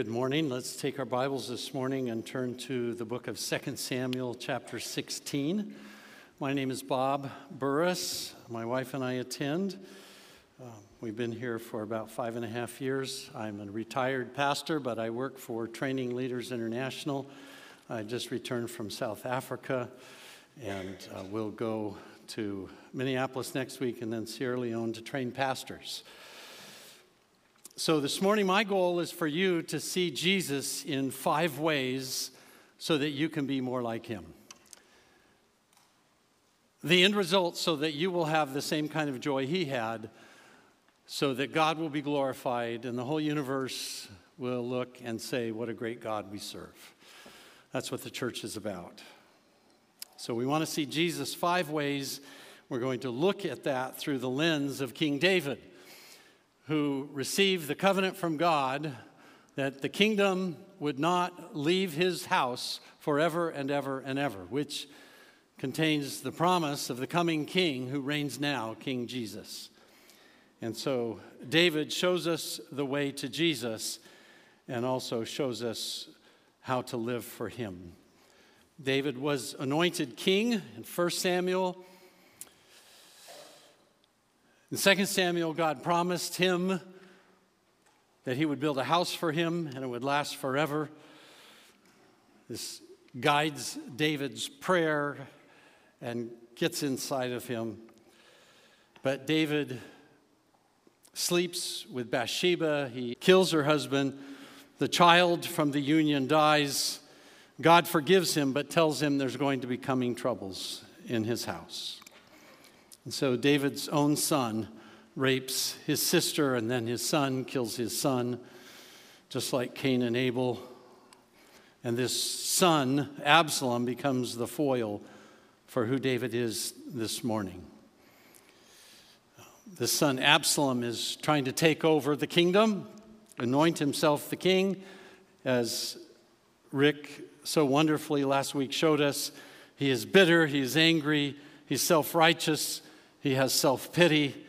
Good morning. Let's take our Bibles this morning and turn to the book of 2 Samuel, chapter 16. My name is Bob Burris. My wife and I attend. Uh, we've been here for about five and a half years. I'm a retired pastor, but I work for Training Leaders International. I just returned from South Africa and uh, we'll go to Minneapolis next week and then Sierra Leone to train pastors. So, this morning, my goal is for you to see Jesus in five ways so that you can be more like him. The end result, so that you will have the same kind of joy he had, so that God will be glorified and the whole universe will look and say, What a great God we serve. That's what the church is about. So, we want to see Jesus five ways. We're going to look at that through the lens of King David who received the covenant from God that the kingdom would not leave his house forever and ever and ever, which contains the promise of the coming king who reigns now, King Jesus. And so David shows us the way to Jesus and also shows us how to live for him. David was anointed king in 1 Samuel in 2 Samuel, God promised him that he would build a house for him and it would last forever. This guides David's prayer and gets inside of him. But David sleeps with Bathsheba, he kills her husband. The child from the union dies. God forgives him, but tells him there's going to be coming troubles in his house. And so David's own son rapes his sister, and then his son kills his son, just like Cain and Abel. And this son, Absalom, becomes the foil for who David is this morning. The son Absalom is trying to take over the kingdom, anoint himself the king, as Rick so wonderfully last week showed us. He is bitter, he is angry, he's self righteous, he has self pity.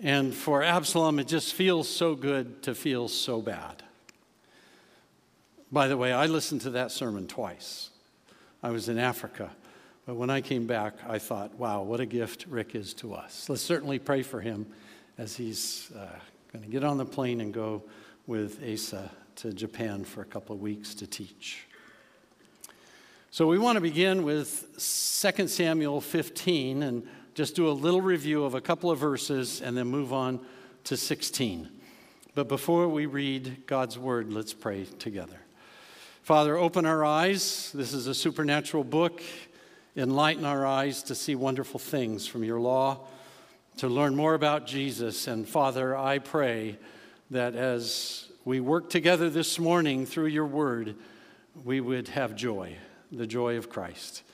And for Absalom, it just feels so good to feel so bad. By the way, I listened to that sermon twice. I was in Africa. But when I came back, I thought, wow, what a gift Rick is to us. Let's certainly pray for him as he's uh, going to get on the plane and go with Asa to Japan for a couple of weeks to teach. So we want to begin with 2 Samuel 15 and just do a little review of a couple of verses and then move on to 16. But before we read God's word, let's pray together. Father, open our eyes. This is a supernatural book. Enlighten our eyes to see wonderful things from your law, to learn more about Jesus. And Father, I pray that as we work together this morning through your word, we would have joy, the joy of Christ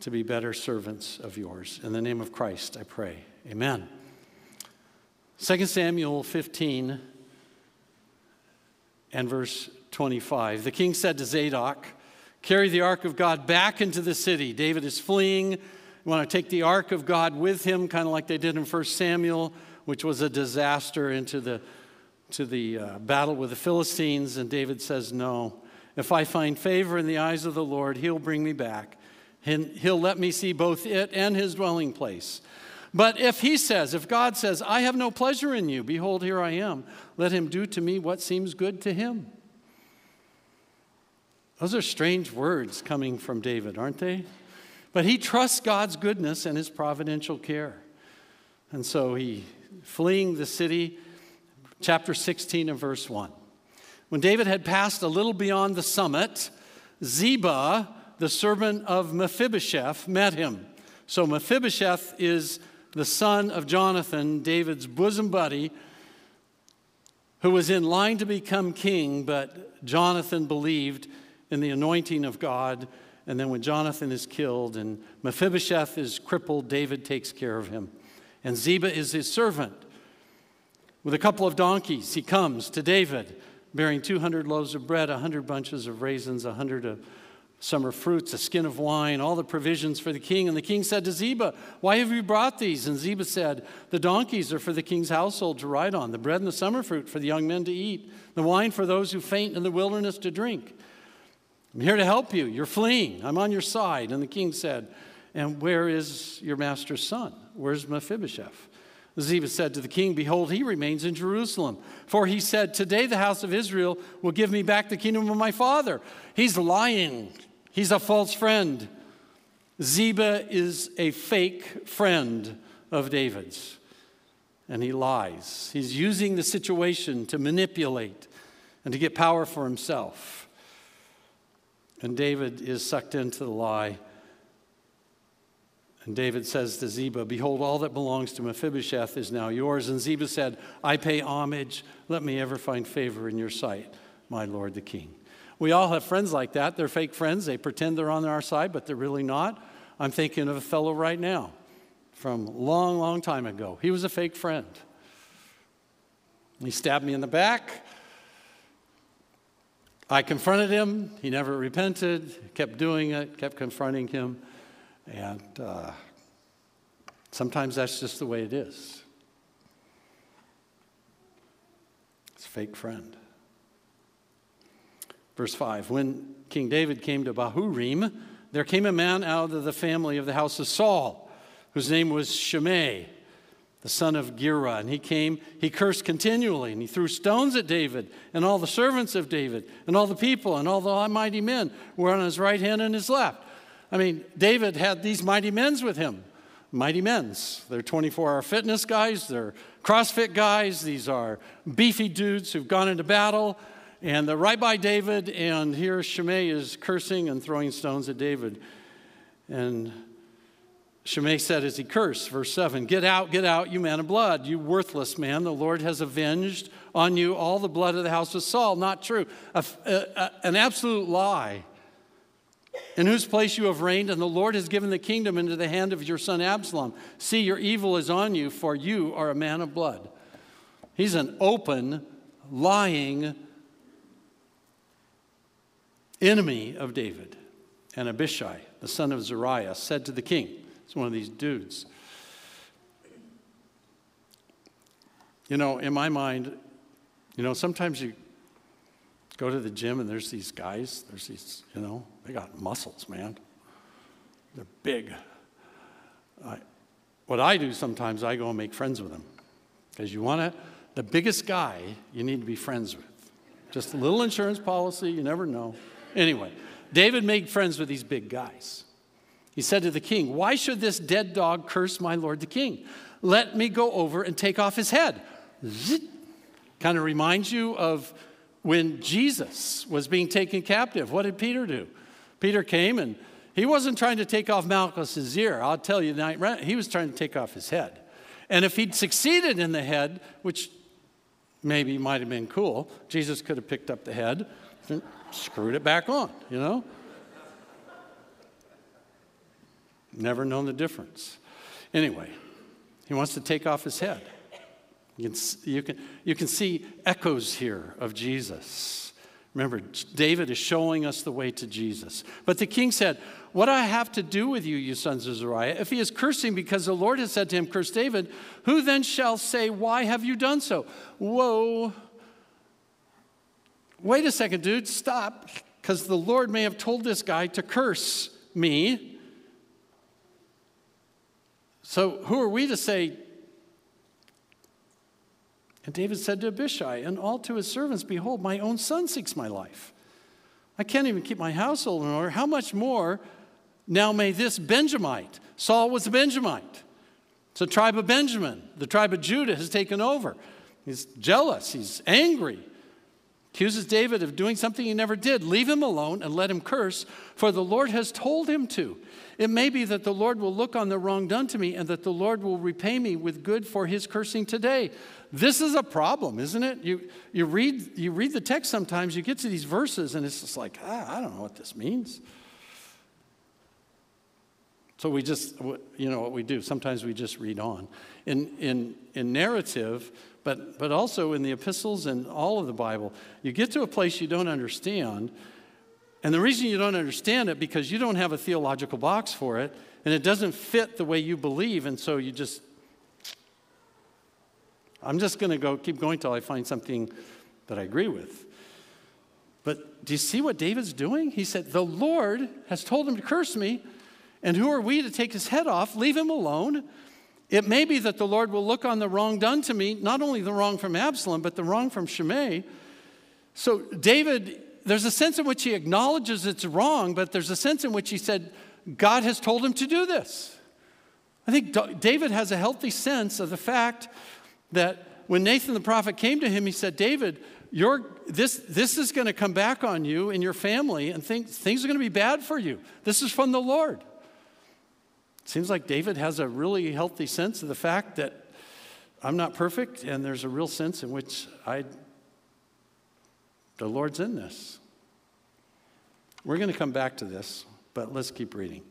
to be better servants of yours. In the name of Christ, I pray. Amen. 2 Samuel 15 and verse 25. The king said to Zadok, Carry the ark of God back into the city. David is fleeing. You want to take the ark of God with him, kind of like they did in 1 Samuel, which was a disaster into the, to the uh, battle with the Philistines. And David says, No. If I find favor in the eyes of the Lord, he'll bring me back and he'll let me see both it and his dwelling place. But if he says, if God says, I have no pleasure in you, behold, here I am, let him do to me what seems good to him. Those are strange words coming from David, aren't they? But he trusts God's goodness and his providential care. And so he, fleeing the city, chapter 16 and verse 1. When David had passed a little beyond the summit, Ziba, the servant of Mephibosheth met him. So Mephibosheth is the son of Jonathan, David's bosom buddy, who was in line to become king, but Jonathan believed in the anointing of God. And then when Jonathan is killed and Mephibosheth is crippled, David takes care of him. And Ziba is his servant. With a couple of donkeys, he comes to David bearing 200 loaves of bread, 100 bunches of raisins, 100 of summer fruits, a skin of wine, all the provisions for the king. And the king said to Ziba, Why have you brought these? And Ziba said, The donkeys are for the king's household to ride on, the bread and the summer fruit for the young men to eat, the wine for those who faint in the wilderness to drink. I'm here to help you. You're fleeing. I'm on your side. And the king said, And where is your master's son? Where's Mephibosheth? Ziba said to the king, Behold, he remains in Jerusalem. For he said, Today the house of Israel will give me back the kingdom of my father. He's lying. He's a false friend. Ziba is a fake friend of David's, and he lies. He's using the situation to manipulate and to get power for himself. And David is sucked into the lie. And David says to Ziba, Behold, all that belongs to Mephibosheth is now yours. And Ziba said, I pay homage. Let me ever find favor in your sight, my lord the king. We all have friends like that. They're fake friends. They pretend they're on our side, but they're really not. I'm thinking of a fellow right now from long, long time ago. He was a fake friend. He stabbed me in the back. I confronted him. He never repented, kept doing it, kept confronting him. And uh, sometimes that's just the way it is. It's a fake friend. Verse 5 When King David came to Bahurim, there came a man out of the family of the house of Saul, whose name was Shimei, the son of Gera. And he came, he cursed continually, and he threw stones at David and all the servants of David and all the people and all the mighty men were on his right hand and his left. I mean, David had these mighty men's with him. Mighty men's. They're 24 hour fitness guys, they're CrossFit guys, these are beefy dudes who've gone into battle. And they're right by David, and here Shimei is cursing and throwing stones at David. And Shimei said as he cursed, verse 7 Get out, get out, you man of blood, you worthless man. The Lord has avenged on you all the blood of the house of Saul. Not true. A, a, a, an absolute lie. In whose place you have reigned, and the Lord has given the kingdom into the hand of your son Absalom. See, your evil is on you, for you are a man of blood. He's an open, lying, enemy of David. And Abishai, the son of Zeruiah, said to the king, it's one of these dudes. You know, in my mind, you know, sometimes you go to the gym and there's these guys, there's these, you know, they got muscles, man. They're big. I, what I do sometimes, I go and make friends with them. Because you want to, the biggest guy you need to be friends with. Just a little insurance policy, you never know. Anyway, David made friends with these big guys. He said to the king, Why should this dead dog curse my lord the king? Let me go over and take off his head. Zit. Kind of reminds you of when Jesus was being taken captive. What did Peter do? Peter came and he wasn't trying to take off Malchus's ear. I'll tell you, he was trying to take off his head. And if he'd succeeded in the head, which maybe might have been cool, Jesus could have picked up the head screwed it back on, you know? Never known the difference. Anyway, he wants to take off his head. You can, you can, you can see echoes here of Jesus. Remember, David is showing us the way to Jesus. But the king said, What I have to do with you, you sons of Zeruiah? If he is cursing because the Lord has said to him, Curse David, who then shall say, Why have you done so? Whoa, wait a second, dude, stop, because the Lord may have told this guy to curse me. So who are we to say? And David said to Abishai and all to his servants, Behold, my own son seeks my life. I can't even keep my household in order. How much more now may this Benjamite? Saul was a Benjamite. It's a tribe of Benjamin. The tribe of Judah has taken over. He's jealous, he's angry. Accuses David of doing something he never did. Leave him alone and let him curse, for the Lord has told him to. It may be that the Lord will look on the wrong done to me and that the Lord will repay me with good for his cursing today. This is a problem, isn't it? You, you, read, you read the text sometimes, you get to these verses, and it's just like, ah, I don't know what this means. So we just, you know what we do? Sometimes we just read on. In, in, in narrative, but, but also in the epistles and all of the Bible, you get to a place you don't understand, And the reason you don't understand it because you don't have a theological box for it and it doesn't fit the way you believe and so you just I'm just going to go keep going till I find something that I agree with. But do you see what David's doing? He said, "The Lord has told him to curse me, and who are we to take his head off? Leave him alone." It may be that the Lord will look on the wrong done to me, not only the wrong from Absalom, but the wrong from Shimei. So, David, there's a sense in which he acknowledges it's wrong, but there's a sense in which he said, God has told him to do this. I think David has a healthy sense of the fact that when Nathan the prophet came to him, he said, David, this, this is going to come back on you and your family, and things, things are going to be bad for you. This is from the Lord. Seems like David has a really healthy sense of the fact that I'm not perfect, and there's a real sense in which I, the Lord's in this. We're going to come back to this, but let's keep reading.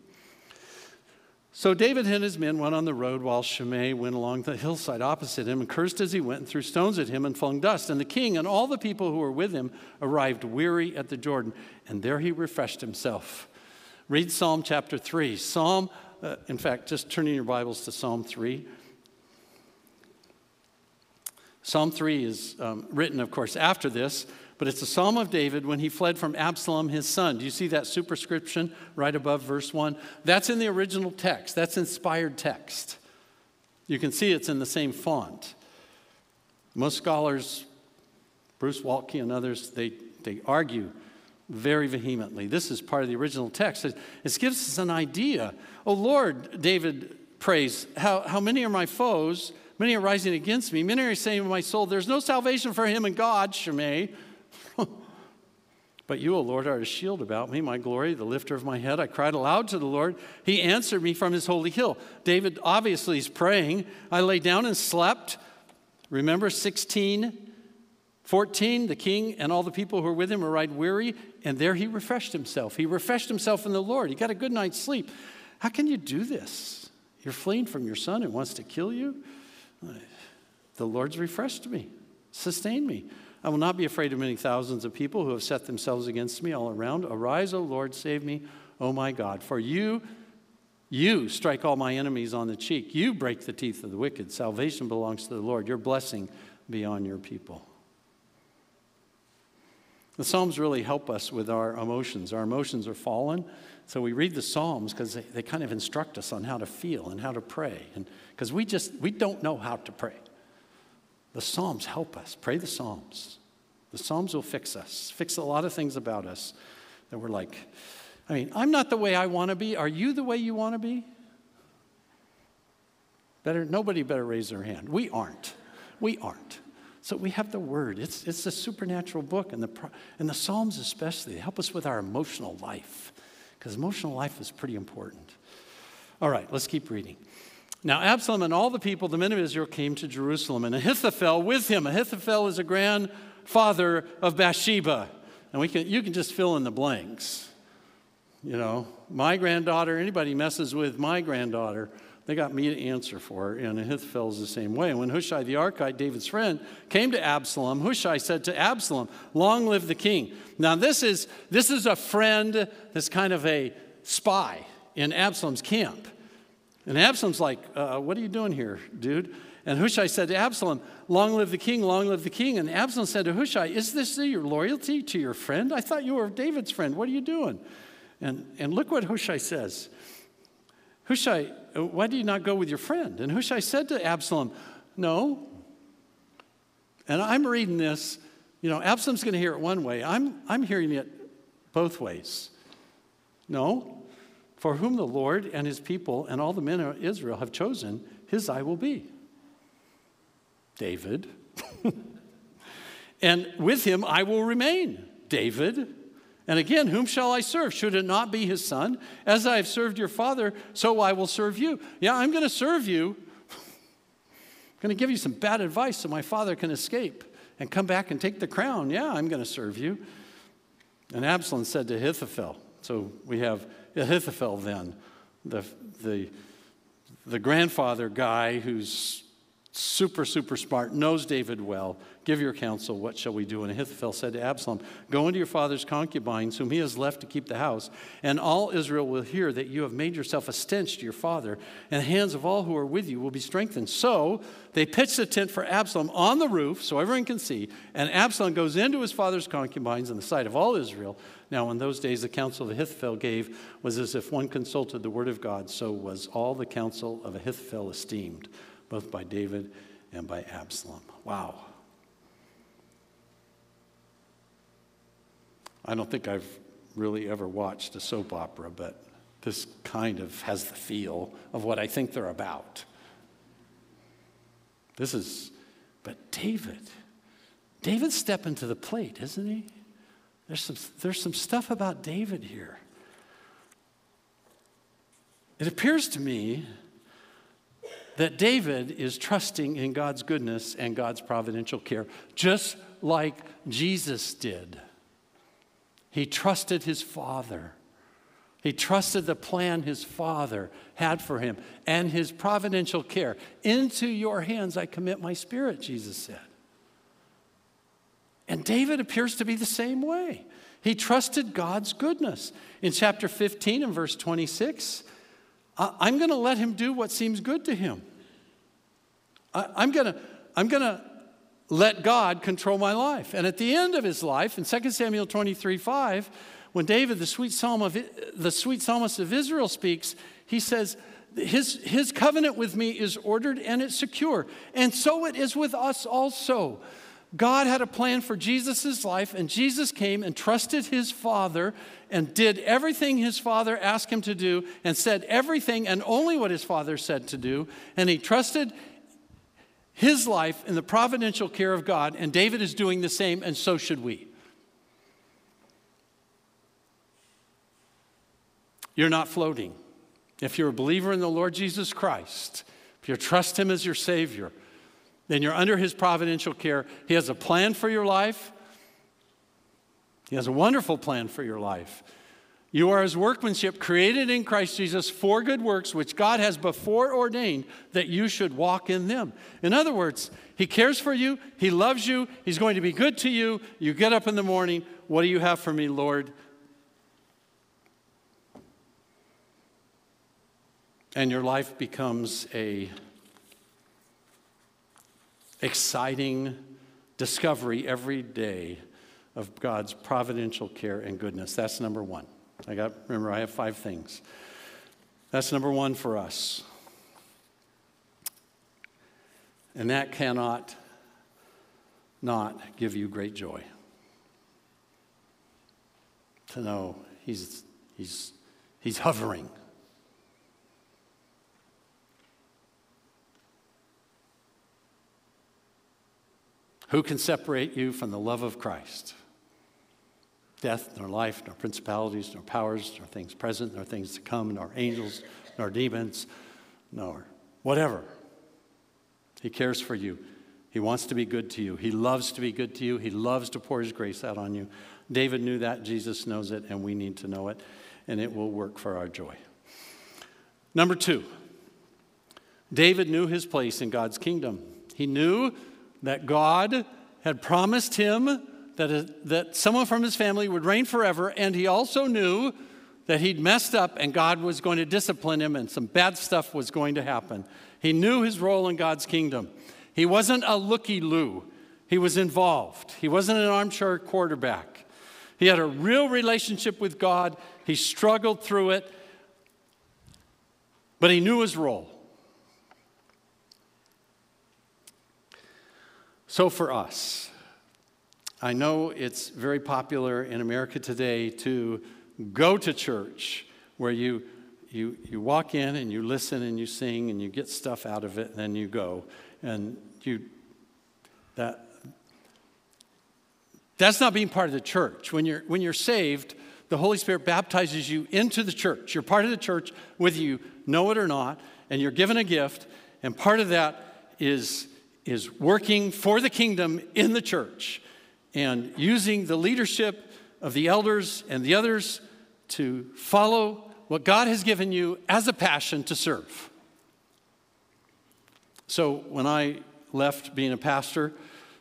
So David and his men went on the road while Shimei went along the hillside opposite him and cursed as he went and threw stones at him and flung dust. And the king and all the people who were with him arrived weary at the Jordan, and there he refreshed himself. Read Psalm chapter 3. Psalm uh, in fact, just turning your Bibles to Psalm 3. Psalm 3 is um, written, of course, after this, but it's a psalm of David when he fled from Absalom, his son. Do you see that superscription right above verse 1? That's in the original text, that's inspired text. You can see it's in the same font. Most scholars, Bruce Waltke and others, they, they argue very vehemently. This is part of the original text. It, it gives us an idea. Oh Lord, David prays, how, how many are my foes? Many are rising against me. Many are saying to my soul, There's no salvation for him in God, Shimei. but you, O Lord, are a shield about me, my glory, the lifter of my head. I cried aloud to the Lord. He answered me from his holy hill. David obviously is praying. I lay down and slept. Remember 16 14, the king and all the people who were with him were right weary, and there he refreshed himself. He refreshed himself in the Lord. He got a good night's sleep. How can you do this? You're fleeing from your son who wants to kill you? The Lord's refreshed me, sustained me. I will not be afraid of many thousands of people who have set themselves against me all around. Arise, O Lord, save me, O my God. For you, you strike all my enemies on the cheek. You break the teeth of the wicked. Salvation belongs to the Lord. Your blessing be on your people. The Psalms really help us with our emotions. Our emotions are fallen. So we read the Psalms because they, they kind of instruct us on how to feel and how to pray. And because we just we don't know how to pray. The Psalms help us. Pray the Psalms. The Psalms will fix us, fix a lot of things about us that we're like, I mean, I'm not the way I want to be. Are you the way you want to be? Better, nobody better raise their hand. We aren't. We aren't. So we have the Word. It's, it's a supernatural book, and the, and the Psalms especially. They help us with our emotional life, because emotional life is pretty important. All right, let's keep reading. Now, Absalom and all the people, the men of Israel, came to Jerusalem, and Ahithophel with him. Ahithophel is a grandfather of Bathsheba. And we can, you can just fill in the blanks. You know, my granddaughter, anybody messes with my granddaughter, they got me to answer for, Her, and Ahithophel is the same way. When Hushai the Archite, David's friend, came to Absalom, Hushai said to Absalom, Long live the king. Now, this is, this is a friend that's kind of a spy in Absalom's camp. And Absalom's like, uh, What are you doing here, dude? And Hushai said to Absalom, Long live the king, long live the king. And Absalom said to Hushai, Is this your loyalty to your friend? I thought you were David's friend. What are you doing? And, and look what Hushai says. Hushai, uh, why do you not go with your friend? And Hushai said to Absalom, No. And I'm reading this, you know, Absalom's going to hear it one way. I'm, I'm hearing it both ways. No, for whom the Lord and his people and all the men of Israel have chosen, his I will be. David. and with him I will remain. David. And again, whom shall I serve? Should it not be his son? As I have served your father, so I will serve you. Yeah, I'm going to serve you. I'm going to give you some bad advice so my father can escape and come back and take the crown. Yeah, I'm going to serve you. And Absalom said to Ahithophel, so we have Ahithophel then, the, the, the grandfather guy who's super, super smart, knows David well. Give your counsel. What shall we do? And Ahithophel said to Absalom, Go into your father's concubines, whom he has left to keep the house, and all Israel will hear that you have made yourself a stench to your father, and the hands of all who are with you will be strengthened. So they pitched a tent for Absalom on the roof, so everyone can see, and Absalom goes into his father's concubines in the sight of all Israel. Now, in those days, the counsel of Ahithophel gave was as if one consulted the word of God, so was all the counsel of Ahithophel esteemed, both by David and by Absalom. Wow. I don't think I've really ever watched a soap opera, but this kind of has the feel of what I think they're about. This is, but David, David's stepping to the plate, isn't he? There's some, there's some stuff about David here. It appears to me that David is trusting in God's goodness and God's providential care, just like Jesus did. He trusted his father. He trusted the plan his father had for him and his providential care. Into your hands I commit my spirit, Jesus said. And David appears to be the same way. He trusted God's goodness. In chapter 15 and verse 26, I'm going to let him do what seems good to him. I'm going to, I'm going to let God control my life. And at the end of his life, in 2 Samuel 23 5, when David, the sweet, psalm of, the sweet psalmist of Israel, speaks, he says, his, his covenant with me is ordered and it's secure. And so it is with us also. God had a plan for Jesus' life, and Jesus came and trusted his Father and did everything his Father asked him to do and said everything and only what his Father said to do. And he trusted his life in the providential care of God, and David is doing the same, and so should we. You're not floating. If you're a believer in the Lord Jesus Christ, if you trust Him as your Savior, then you're under His providential care. He has a plan for your life, He has a wonderful plan for your life. You are his workmanship created in Christ Jesus for good works, which God has before ordained that you should walk in them. In other words, he cares for you, he loves you, he's going to be good to you. You get up in the morning, what do you have for me, Lord? And your life becomes a exciting discovery every day of God's providential care and goodness. That's number 1. I got, remember, I have five things. That's number one for us. And that cannot not give you great joy. To know he's, he's, he's hovering. Who can separate you from the love of Christ? Death, nor life, nor principalities, nor powers, nor things present, nor things to come, nor angels, nor demons, nor whatever. He cares for you. He wants to be good to you. He loves to be good to you. He loves to pour His grace out on you. David knew that. Jesus knows it, and we need to know it, and it will work for our joy. Number two, David knew his place in God's kingdom. He knew that God had promised him that, that someone from his family would reign forever, and he also knew that he'd messed up and God was going to discipline him and some bad stuff was going to happen. He knew his role in God's kingdom. He wasn't a looky loo, he was involved. He wasn't an armchair quarterback. He had a real relationship with God, he struggled through it, but he knew his role. So for us, I know it's very popular in America today to go to church where you, you, you walk in and you listen and you sing and you get stuff out of it and then you go. And you, that, that's not being part of the church. When you're, when you're saved, the Holy Spirit baptizes you into the church. You're part of the church, whether you know it or not, and you're given a gift. And part of that is, is working for the kingdom in the church and using the leadership of the elders and the others to follow what God has given you as a passion to serve. So when I left being a pastor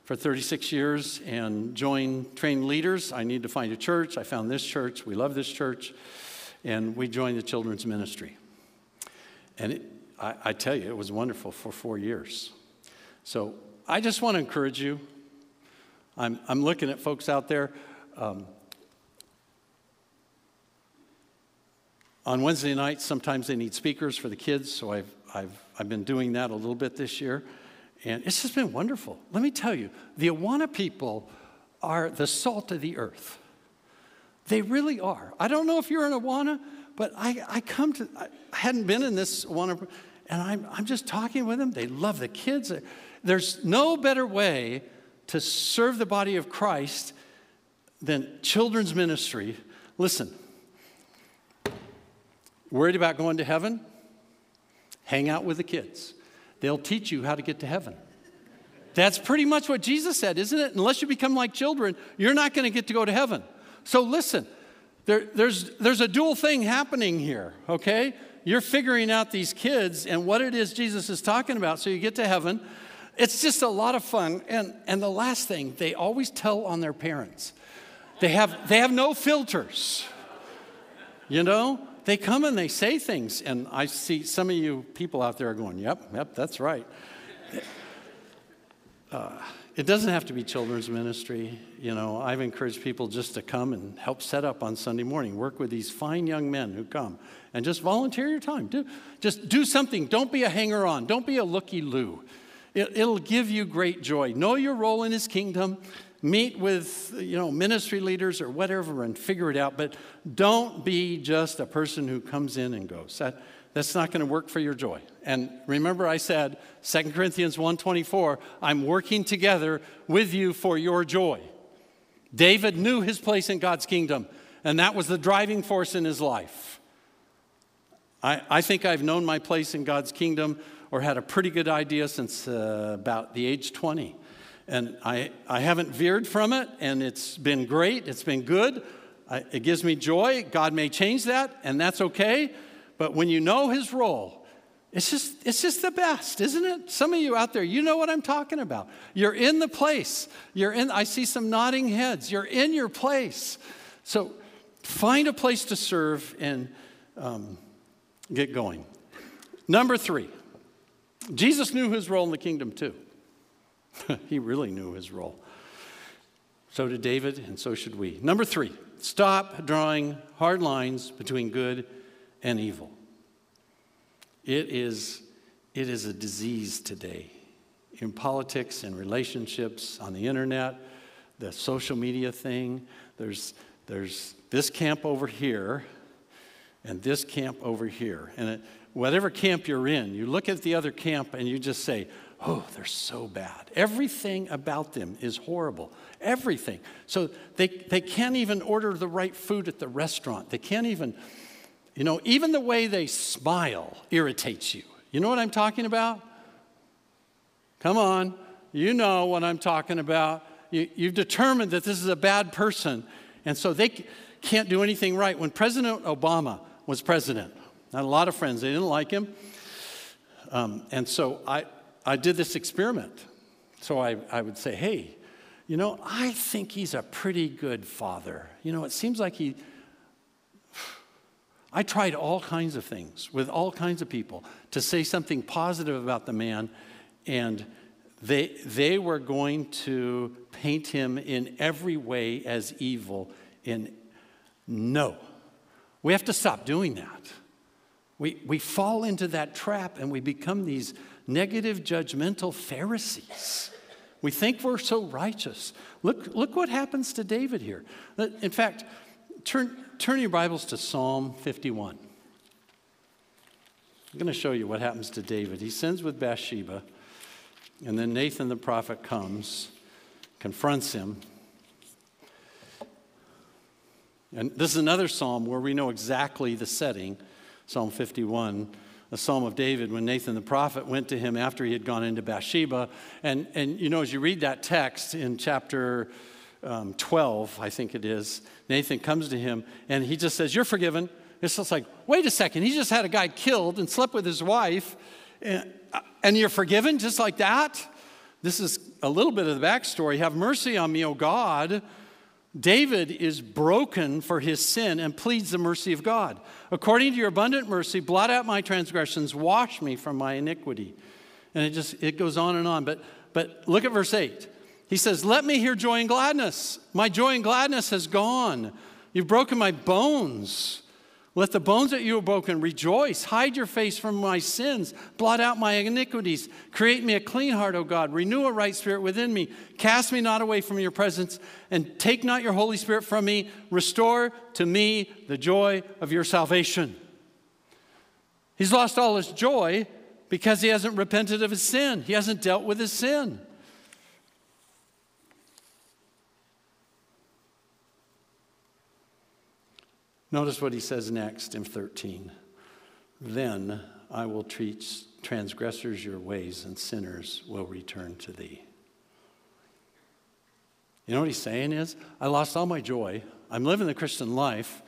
for 36 years and joined Training Leaders. I need to find a church. I found this church. We love this church. And we joined the children's ministry. And it, I, I tell you, it was wonderful for four years. So I just want to encourage you. I'm, I'm looking at folks out there. Um, on Wednesday nights, sometimes they need speakers for the kids, so I've, I've, I've been doing that a little bit this year. And it's just been wonderful. Let me tell you, the Awana people are the salt of the earth. They really are. I don't know if you're an Awana, but I, I come to, I hadn't been in this Awana, and I'm, I'm just talking with them. They love the kids. There's no better way to serve the body of Christ than children's ministry. Listen, worried about going to heaven? Hang out with the kids. They'll teach you how to get to heaven. That's pretty much what Jesus said, isn't it? Unless you become like children, you're not going to get to go to heaven. So listen, there, there's, there's a dual thing happening here, okay? You're figuring out these kids and what it is Jesus is talking about so you get to heaven. It's just a lot of fun. And, and the last thing, they always tell on their parents. They have, they have no filters. You know, they come and they say things, and I see some of you people out there are going, Yep, yep, that's right. Uh, it doesn't have to be children's ministry. You know, I've encouraged people just to come and help set up on Sunday morning, work with these fine young men who come and just volunteer your time. Do, just do something. Don't be a hanger on, don't be a looky loo. It, it'll give you great joy. Know your role in his kingdom. Meet with you know ministry leaders or whatever and figure it out. But don't be just a person who comes in and goes. That, that's not going to work for your joy. And remember i said 2 corinthians 1.24 i'm working together with you for your joy. David knew his place in god's kingdom and that was the driving force in his life. I, I think i've known my place in god's kingdom or had a pretty good idea since uh, about the age 20 and I, I haven't veered from it, and it's been great. It's been good. I, it gives me joy. God may change that, and that's okay. But when you know His role, it's just, it's just the best, isn't it? Some of you out there, you know what I'm talking about. You're in the place. You're in, I see some nodding heads. You're in your place. So find a place to serve and um, get going. Number three, Jesus knew his role in the kingdom too. he really knew his role. So did David, and so should we. Number three, stop drawing hard lines between good and evil. It is, it is a disease today in politics in relationships, on the internet, the social media thing. There's, there's this camp over here and this camp over here. And it, whatever camp you're in, you look at the other camp and you just say, oh, they're so bad. Everything about them is horrible. Everything. So they, they can't even order the right food at the restaurant. They can't even, you know, even the way they smile irritates you. You know what I'm talking about? Come on. You know what I'm talking about. You, you've determined that this is a bad person. And so they can't do anything right. When President Obama was president, Had a lot of friends, they didn't like him. Um, and so I, I did this experiment. So I, I would say, hey, you know, I think he's a pretty good father. You know, it seems like he. I tried all kinds of things with all kinds of people to say something positive about the man, and they, they were going to paint him in every way as evil. In no, we have to stop doing that. We, we fall into that trap and we become these negative, judgmental Pharisees. We think we're so righteous. Look, look what happens to David here. Uh, in fact, turn, turn your Bibles to Psalm 51. I'm going to show you what happens to David. He sins with Bathsheba, and then Nathan the prophet comes, confronts him. And this is another psalm where we know exactly the setting Psalm 51 a psalm of David when Nathan the prophet went to him after he had gone into Bathsheba. And, and you know, as you read that text in chapter um, 12, I think it is, Nathan comes to him and he just says, You're forgiven. It's just like, wait a second, he just had a guy killed and slept with his wife, and, and you're forgiven just like that? this is a little bit of the backstory. Have mercy on me, O God. David is broken for his sin and pleads the mercy of God. According to your abundant mercy, blot out my transgressions, wash me from my iniquity. And it just it goes on and on. But but look at verse 8. He says, Let me hear joy and gladness. My joy and gladness has gone. You've broken my bones. Let the bones that you have broken rejoice. Hide your face from my sins. Blot out my iniquities. Create me a clean heart, O God. Renew a right spirit within me. Cast me not away from your presence, and take not your Holy Spirit from me. Restore to me the joy of your salvation. He's lost all his joy because he hasn't repented of his sin, he hasn't dealt with his sin. Notice what he says next in 13. Then I will teach transgressors your ways, and sinners will return to thee. You know what he's saying is, I lost all my joy. I'm living the Christian life.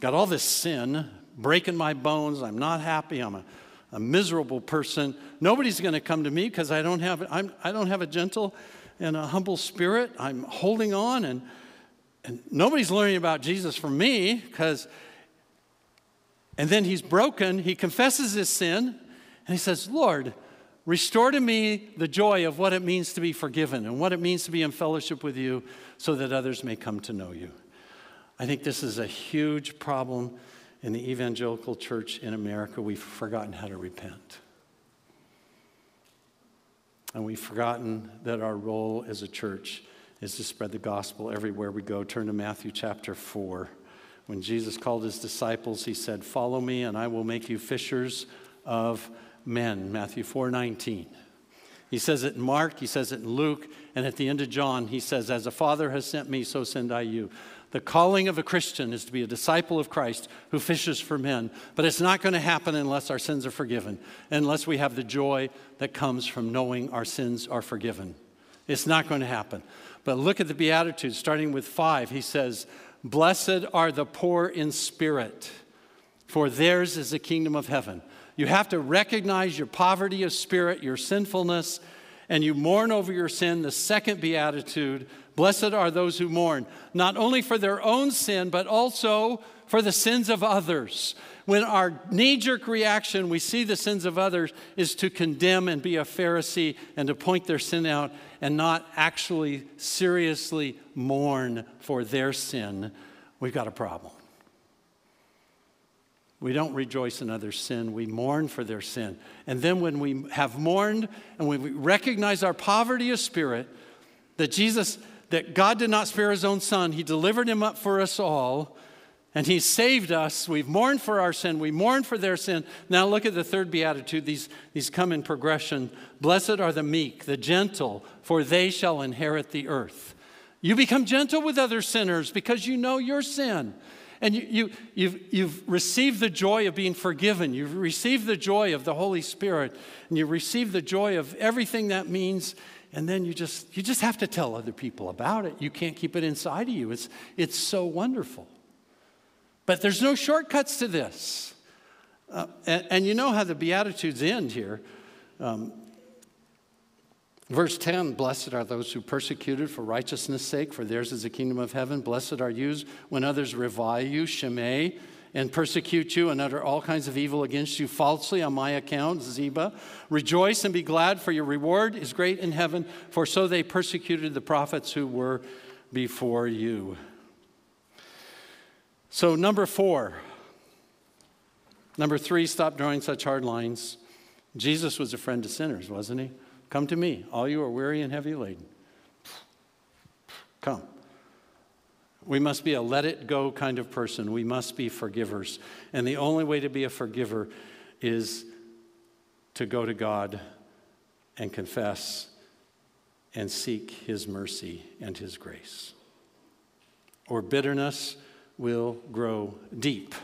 Got all this sin breaking my bones. I'm not happy. I'm a, a miserable person. Nobody's going to come to me because I don't have I'm, I don't have a gentle and a humble spirit. I'm holding on and and nobody's learning about Jesus from me because, and then he's broken. He confesses his sin and he says, Lord, restore to me the joy of what it means to be forgiven and what it means to be in fellowship with you so that others may come to know you. I think this is a huge problem in the evangelical church in America. We've forgotten how to repent. And we've forgotten that our role as a church is to spread the gospel everywhere we go. Turn to Matthew chapter 4. When Jesus called his disciples, he said, Follow me, and I will make you fishers of men. Matthew 4 19. He says it in Mark, he says it in Luke, and at the end of John, he says, As a Father has sent me, so send I you. The calling of a Christian is to be a disciple of Christ who fishes for men, but it's not going to happen unless our sins are forgiven, unless we have the joy that comes from knowing our sins are forgiven. It's not going to happen. But look at the Beatitudes, starting with five. He says, Blessed are the poor in spirit, for theirs is the kingdom of heaven. You have to recognize your poverty of spirit, your sinfulness, and you mourn over your sin. The second beatitude Blessed are those who mourn, not only for their own sin, but also for the sins of others. When our knee jerk reaction, we see the sins of others, is to condemn and be a Pharisee and to point their sin out and not actually seriously mourn for their sin, we've got a problem. We don't rejoice in others' sin, we mourn for their sin. And then when we have mourned and we recognize our poverty of spirit, that Jesus, that God did not spare his own son, he delivered him up for us all and he saved us. We've mourned for our sin. We mourn for their sin. Now look at the third beatitude. These, these come in progression. Blessed are the meek, the gentle, for they shall inherit the earth. You become gentle with other sinners because you know your sin. And you, you, you've, you've received the joy of being forgiven. You've received the joy of the Holy Spirit. And you receive the joy of everything that means. And then you just, you just have to tell other people about it. You can't keep it inside of you. It's, it's so wonderful. But there's no shortcuts to this. Uh, and, and, you know how the Beatitudes end here. Um, verse 10 Blessed are those who persecuted for righteousness' sake, for theirs is the kingdom of heaven. Blessed are you when others revile you, Shimei, and persecute you and utter all kinds of evil against you falsely on my account, Ziba. Rejoice and be glad, for your reward is great in heaven, for so they persecuted the prophets who were before you. So, number four. Number three, stop drawing such hard lines. Jesus was a friend to sinners, wasn't he? Come to me, all you are weary and heavy laden. Come. We must be a let it go kind of person. We must be forgivers. And the only way to be a forgiver is to go to God and confess and seek His mercy and His grace. Or bitterness will grow deep.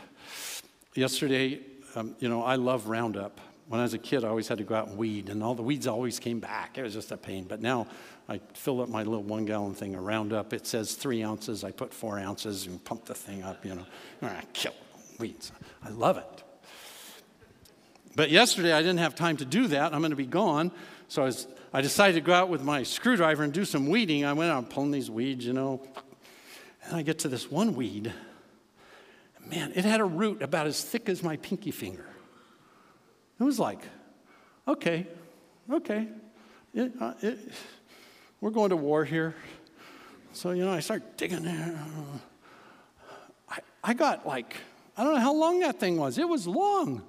Yesterday, um, you know, I love Roundup. When I was a kid, I always had to go out and weed, and all the weeds always came back. It was just a pain. But now I fill up my little one gallon thing of Roundup. It says three ounces. I put four ounces and pump the thing up, you know. And I kill weeds. I love it. But yesterday, I didn't have time to do that. I'm going to be gone. So I, was, I decided to go out with my screwdriver and do some weeding. I went out pulling these weeds, you know. And I get to this one weed. Man, it had a root about as thick as my pinky finger. It was like, okay, okay, it, uh, it, we're going to war here. So, you know, I start digging there. I, I got like, I don't know how long that thing was. It was long.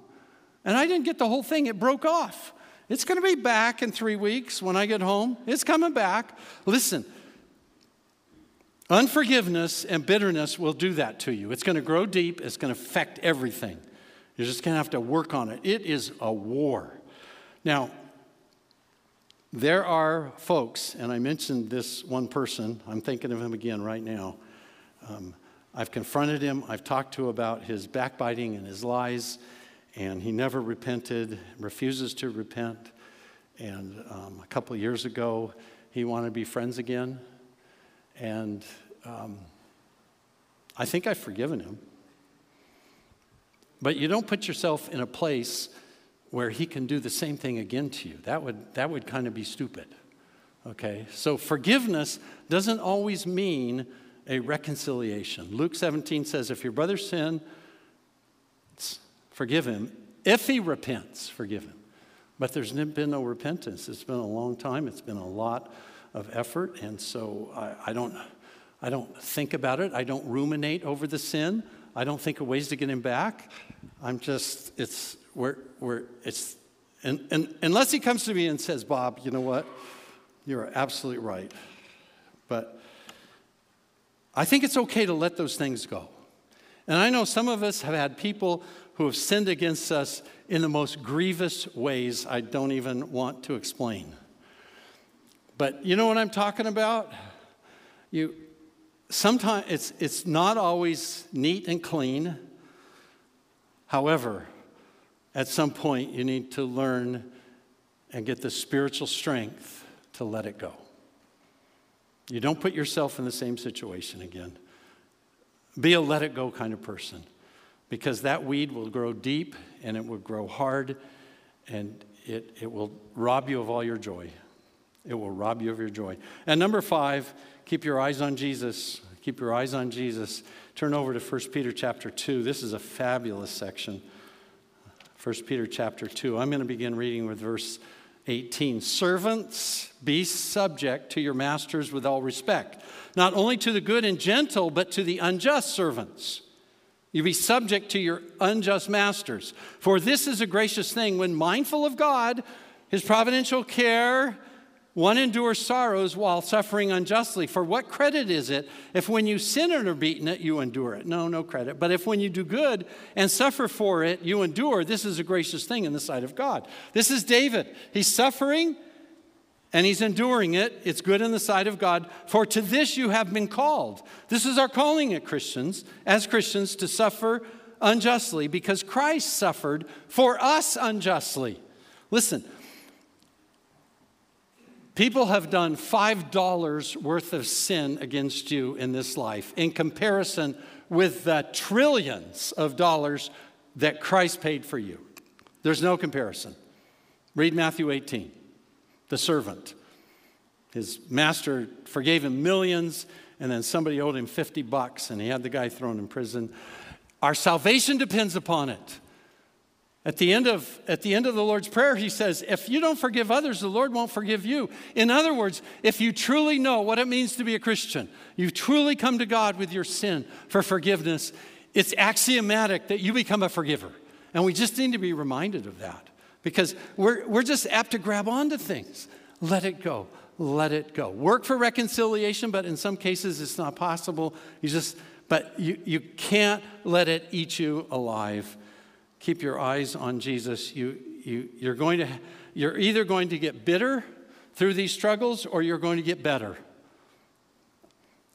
And I didn't get the whole thing, it broke off. It's going to be back in three weeks when I get home. It's coming back. Listen, unforgiveness and bitterness will do that to you. It's going to grow deep, it's going to affect everything. You're just going to have to work on it. It is a war. Now, there are folks, and I mentioned this one person, I'm thinking of him again right now. Um, I've confronted him, I've talked to about his backbiting and his lies and he never repented, refuses to repent. And um, a couple years ago, he wanted to be friends again. And um, I think I've forgiven him. But you don't put yourself in a place where he can do the same thing again to you. That would, that would kind of be stupid. Okay? So forgiveness doesn't always mean a reconciliation. Luke 17 says, if your brother sin, forgive him. If he repents, forgive him. But there's been no repentance. It's been a long time, it's been a lot of effort. And so I, I don't, I don't think about it, I don't ruminate over the sin. I don't think of ways to get him back. I'm just, it's, we're, we're, it's, and, and unless he comes to me and says, Bob, you know what? You're absolutely right. But I think it's okay to let those things go. And I know some of us have had people who have sinned against us in the most grievous ways I don't even want to explain. But you know what I'm talking about? You sometimes it's it's not always neat and clean. However, at some point you need to learn and get the spiritual strength to let it go. You don't put yourself in the same situation again. Be a let it go kind of person because that weed will grow deep and it will grow hard and it, it will rob you of all your joy. It will rob you of your joy. And number five, keep your eyes on Jesus. Keep your eyes on Jesus. Turn over to 1 Peter chapter 2. This is a fabulous section. 1 Peter chapter 2. I'm going to begin reading with verse 18. Servants, be subject to your masters with all respect, not only to the good and gentle, but to the unjust servants. You be subject to your unjust masters. For this is a gracious thing when mindful of God, his providential care, one endures sorrows while suffering unjustly. For what credit is it if when you sin and are beaten it, you endure it? No, no credit. But if when you do good and suffer for it, you endure, this is a gracious thing in the sight of God. This is David. He's suffering and he's enduring it. It's good in the sight of God. For to this you have been called. This is our calling at Christians, as Christians, to suffer unjustly because Christ suffered for us unjustly. Listen, people have done $5 worth of sin against you in this life in comparison with the trillions of dollars that Christ paid for you. There's no comparison. Read Matthew 18 the servant. His master forgave him millions, and then somebody owed him 50 bucks, and he had the guy thrown in prison. Our salvation depends upon it. At the, end of, at the end of the Lord's Prayer, he says, If you don't forgive others, the Lord won't forgive you. In other words, if you truly know what it means to be a Christian, you truly come to God with your sin for forgiveness, it's axiomatic that you become a forgiver. And we just need to be reminded of that because we're, we're just apt to grab onto things. Let it go. Let it go. Work for reconciliation, but in some cases it's not possible. You just, but you, you can't let it eat you alive. Keep your eyes on Jesus. You, you, you're, going to, you're either going to get bitter through these struggles or you're going to get better.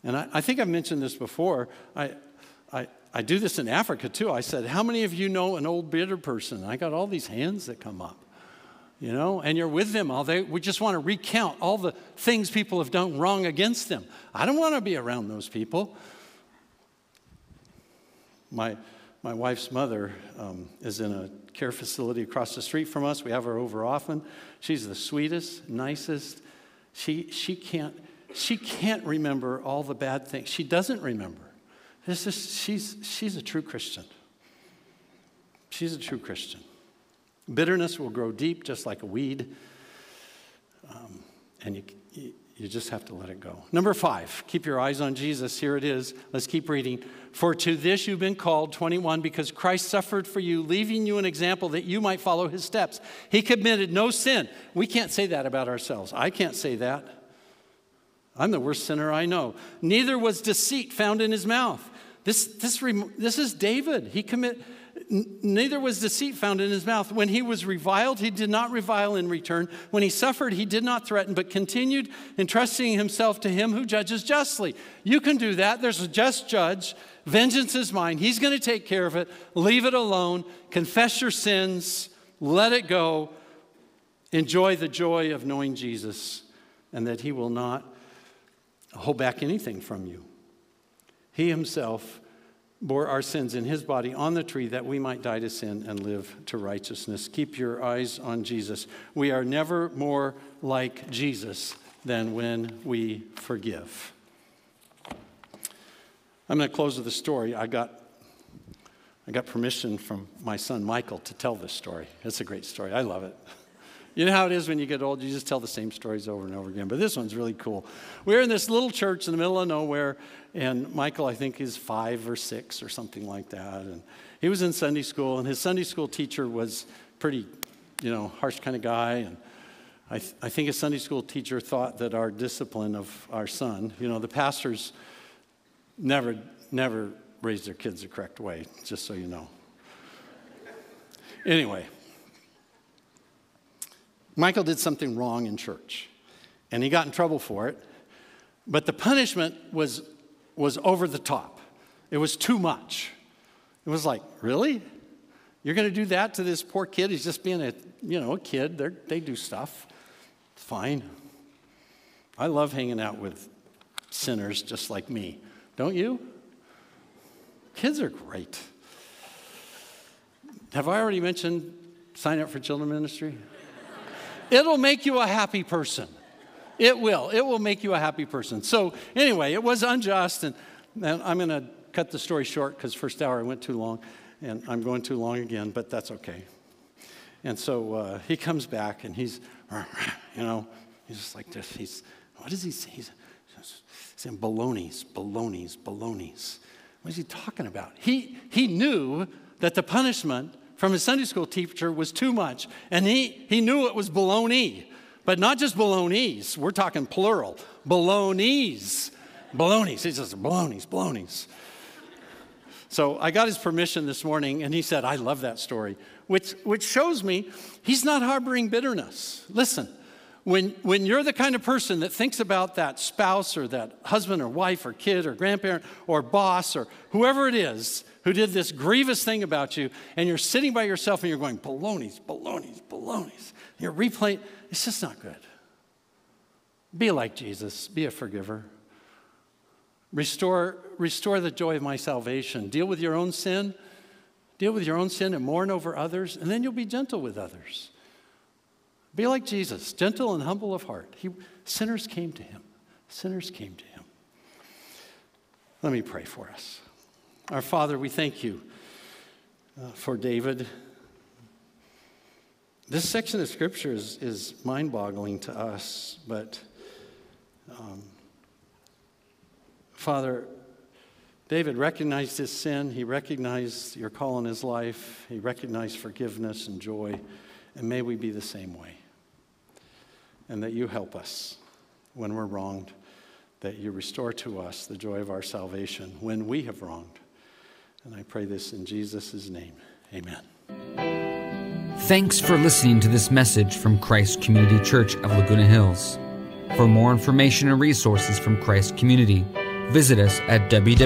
And I, I think I've mentioned this before. I, I, I do this in Africa too. I said, How many of you know an old bitter person? I got all these hands that come up, you know, and you're with them all. They, we just want to recount all the things people have done wrong against them. I don't want to be around those people. My, my wife's mother um, is in a care facility across the street from us. We have her over often. She's the sweetest, nicest. She, she, can't, she can't remember all the bad things. She doesn't remember. This is, she's, she's a true Christian. She's a true Christian. Bitterness will grow deep just like a weed, um, and you, you, you just have to let it go. Number five, keep your eyes on Jesus. Here it is. Let's keep reading. For to this you've been called, 21, because Christ suffered for you, leaving you an example that you might follow his steps. He committed no sin. We can't say that about ourselves. I can't say that. I'm the worst sinner I know. Neither was deceit found in his mouth. This, this, this is David. He commit, neither was deceit found in his mouth. When he was reviled, he did not revile in return. When he suffered, he did not threaten, but continued entrusting himself to him who judges justly. You can do that. There's a just judge. Vengeance is mine. He's going to take care of it. Leave it alone. Confess your sins. Let it go. Enjoy the joy of knowing Jesus and that he will not hold back anything from you. He himself bore our sins in his body on the tree that we might die to sin and live to righteousness. Keep your eyes on Jesus. We are never more like Jesus than when we forgive. I'm going to close with a story. I got, I got permission from my son Michael to tell this story. It's a great story. I love it. You know how it is when you get old, you just tell the same stories over and over again. But this one's really cool. We're in this little church in the middle of nowhere, and Michael, I think, is five or six or something like that. And he was in Sunday school, and his Sunday school teacher was pretty, you know, harsh kind of guy. And I, th- I think his Sunday school teacher thought that our discipline of our son, you know, the pastors never, never raised their kids the correct way, just so you know. Anyway, Michael did something wrong in church, and he got in trouble for it. But the punishment was, was over the top. It was too much. It was like, really? You're going to do that to this poor kid? He's just being a, you know, a kid. They're, they do stuff. It's fine. I love hanging out with sinners just like me. Don't you? Kids are great. Have I already mentioned sign up for children ministry? It'll make you a happy person. It will. It will make you a happy person. So, anyway, it was unjust. And, and I'm going to cut the story short because first hour I went too long. And I'm going too long again, but that's okay. And so uh, he comes back and he's, you know, he's just like this. He's, what does he say? He's saying balonies, balonies, balonies. What is he talking about? He, he knew that the punishment from his Sunday school teacher was too much. And he, he knew it was baloney, but not just balonies. We're talking plural. Balonies. Balonies. He says, balonies, balonies. So I got his permission this morning, and he said, I love that story, which, which shows me he's not harboring bitterness. Listen, when, when you're the kind of person that thinks about that spouse or that husband or wife or kid or grandparent or boss or whoever it is who did this grievous thing about you, and you're sitting by yourself and you're going, balonies, balonies, balonies. You're replaying, it's just not good. Be like Jesus, be a forgiver. Restore, restore the joy of my salvation. Deal with your own sin, deal with your own sin and mourn over others, and then you'll be gentle with others. Be like Jesus, gentle and humble of heart. He, sinners came to him. Sinners came to him. Let me pray for us. Our Father, we thank you uh, for David. This section of Scripture is, is mind boggling to us, but um, Father, David recognized his sin. He recognized your call in his life. He recognized forgiveness and joy. And may we be the same way and that you help us when we're wronged, that you restore to us the joy of our salvation when we have wronged. And I pray this in Jesus' name. Amen. Thanks for listening to this message from Christ Community Church of Laguna Hills. For more information and resources from Christ Community, visit us at www.ccclh.org.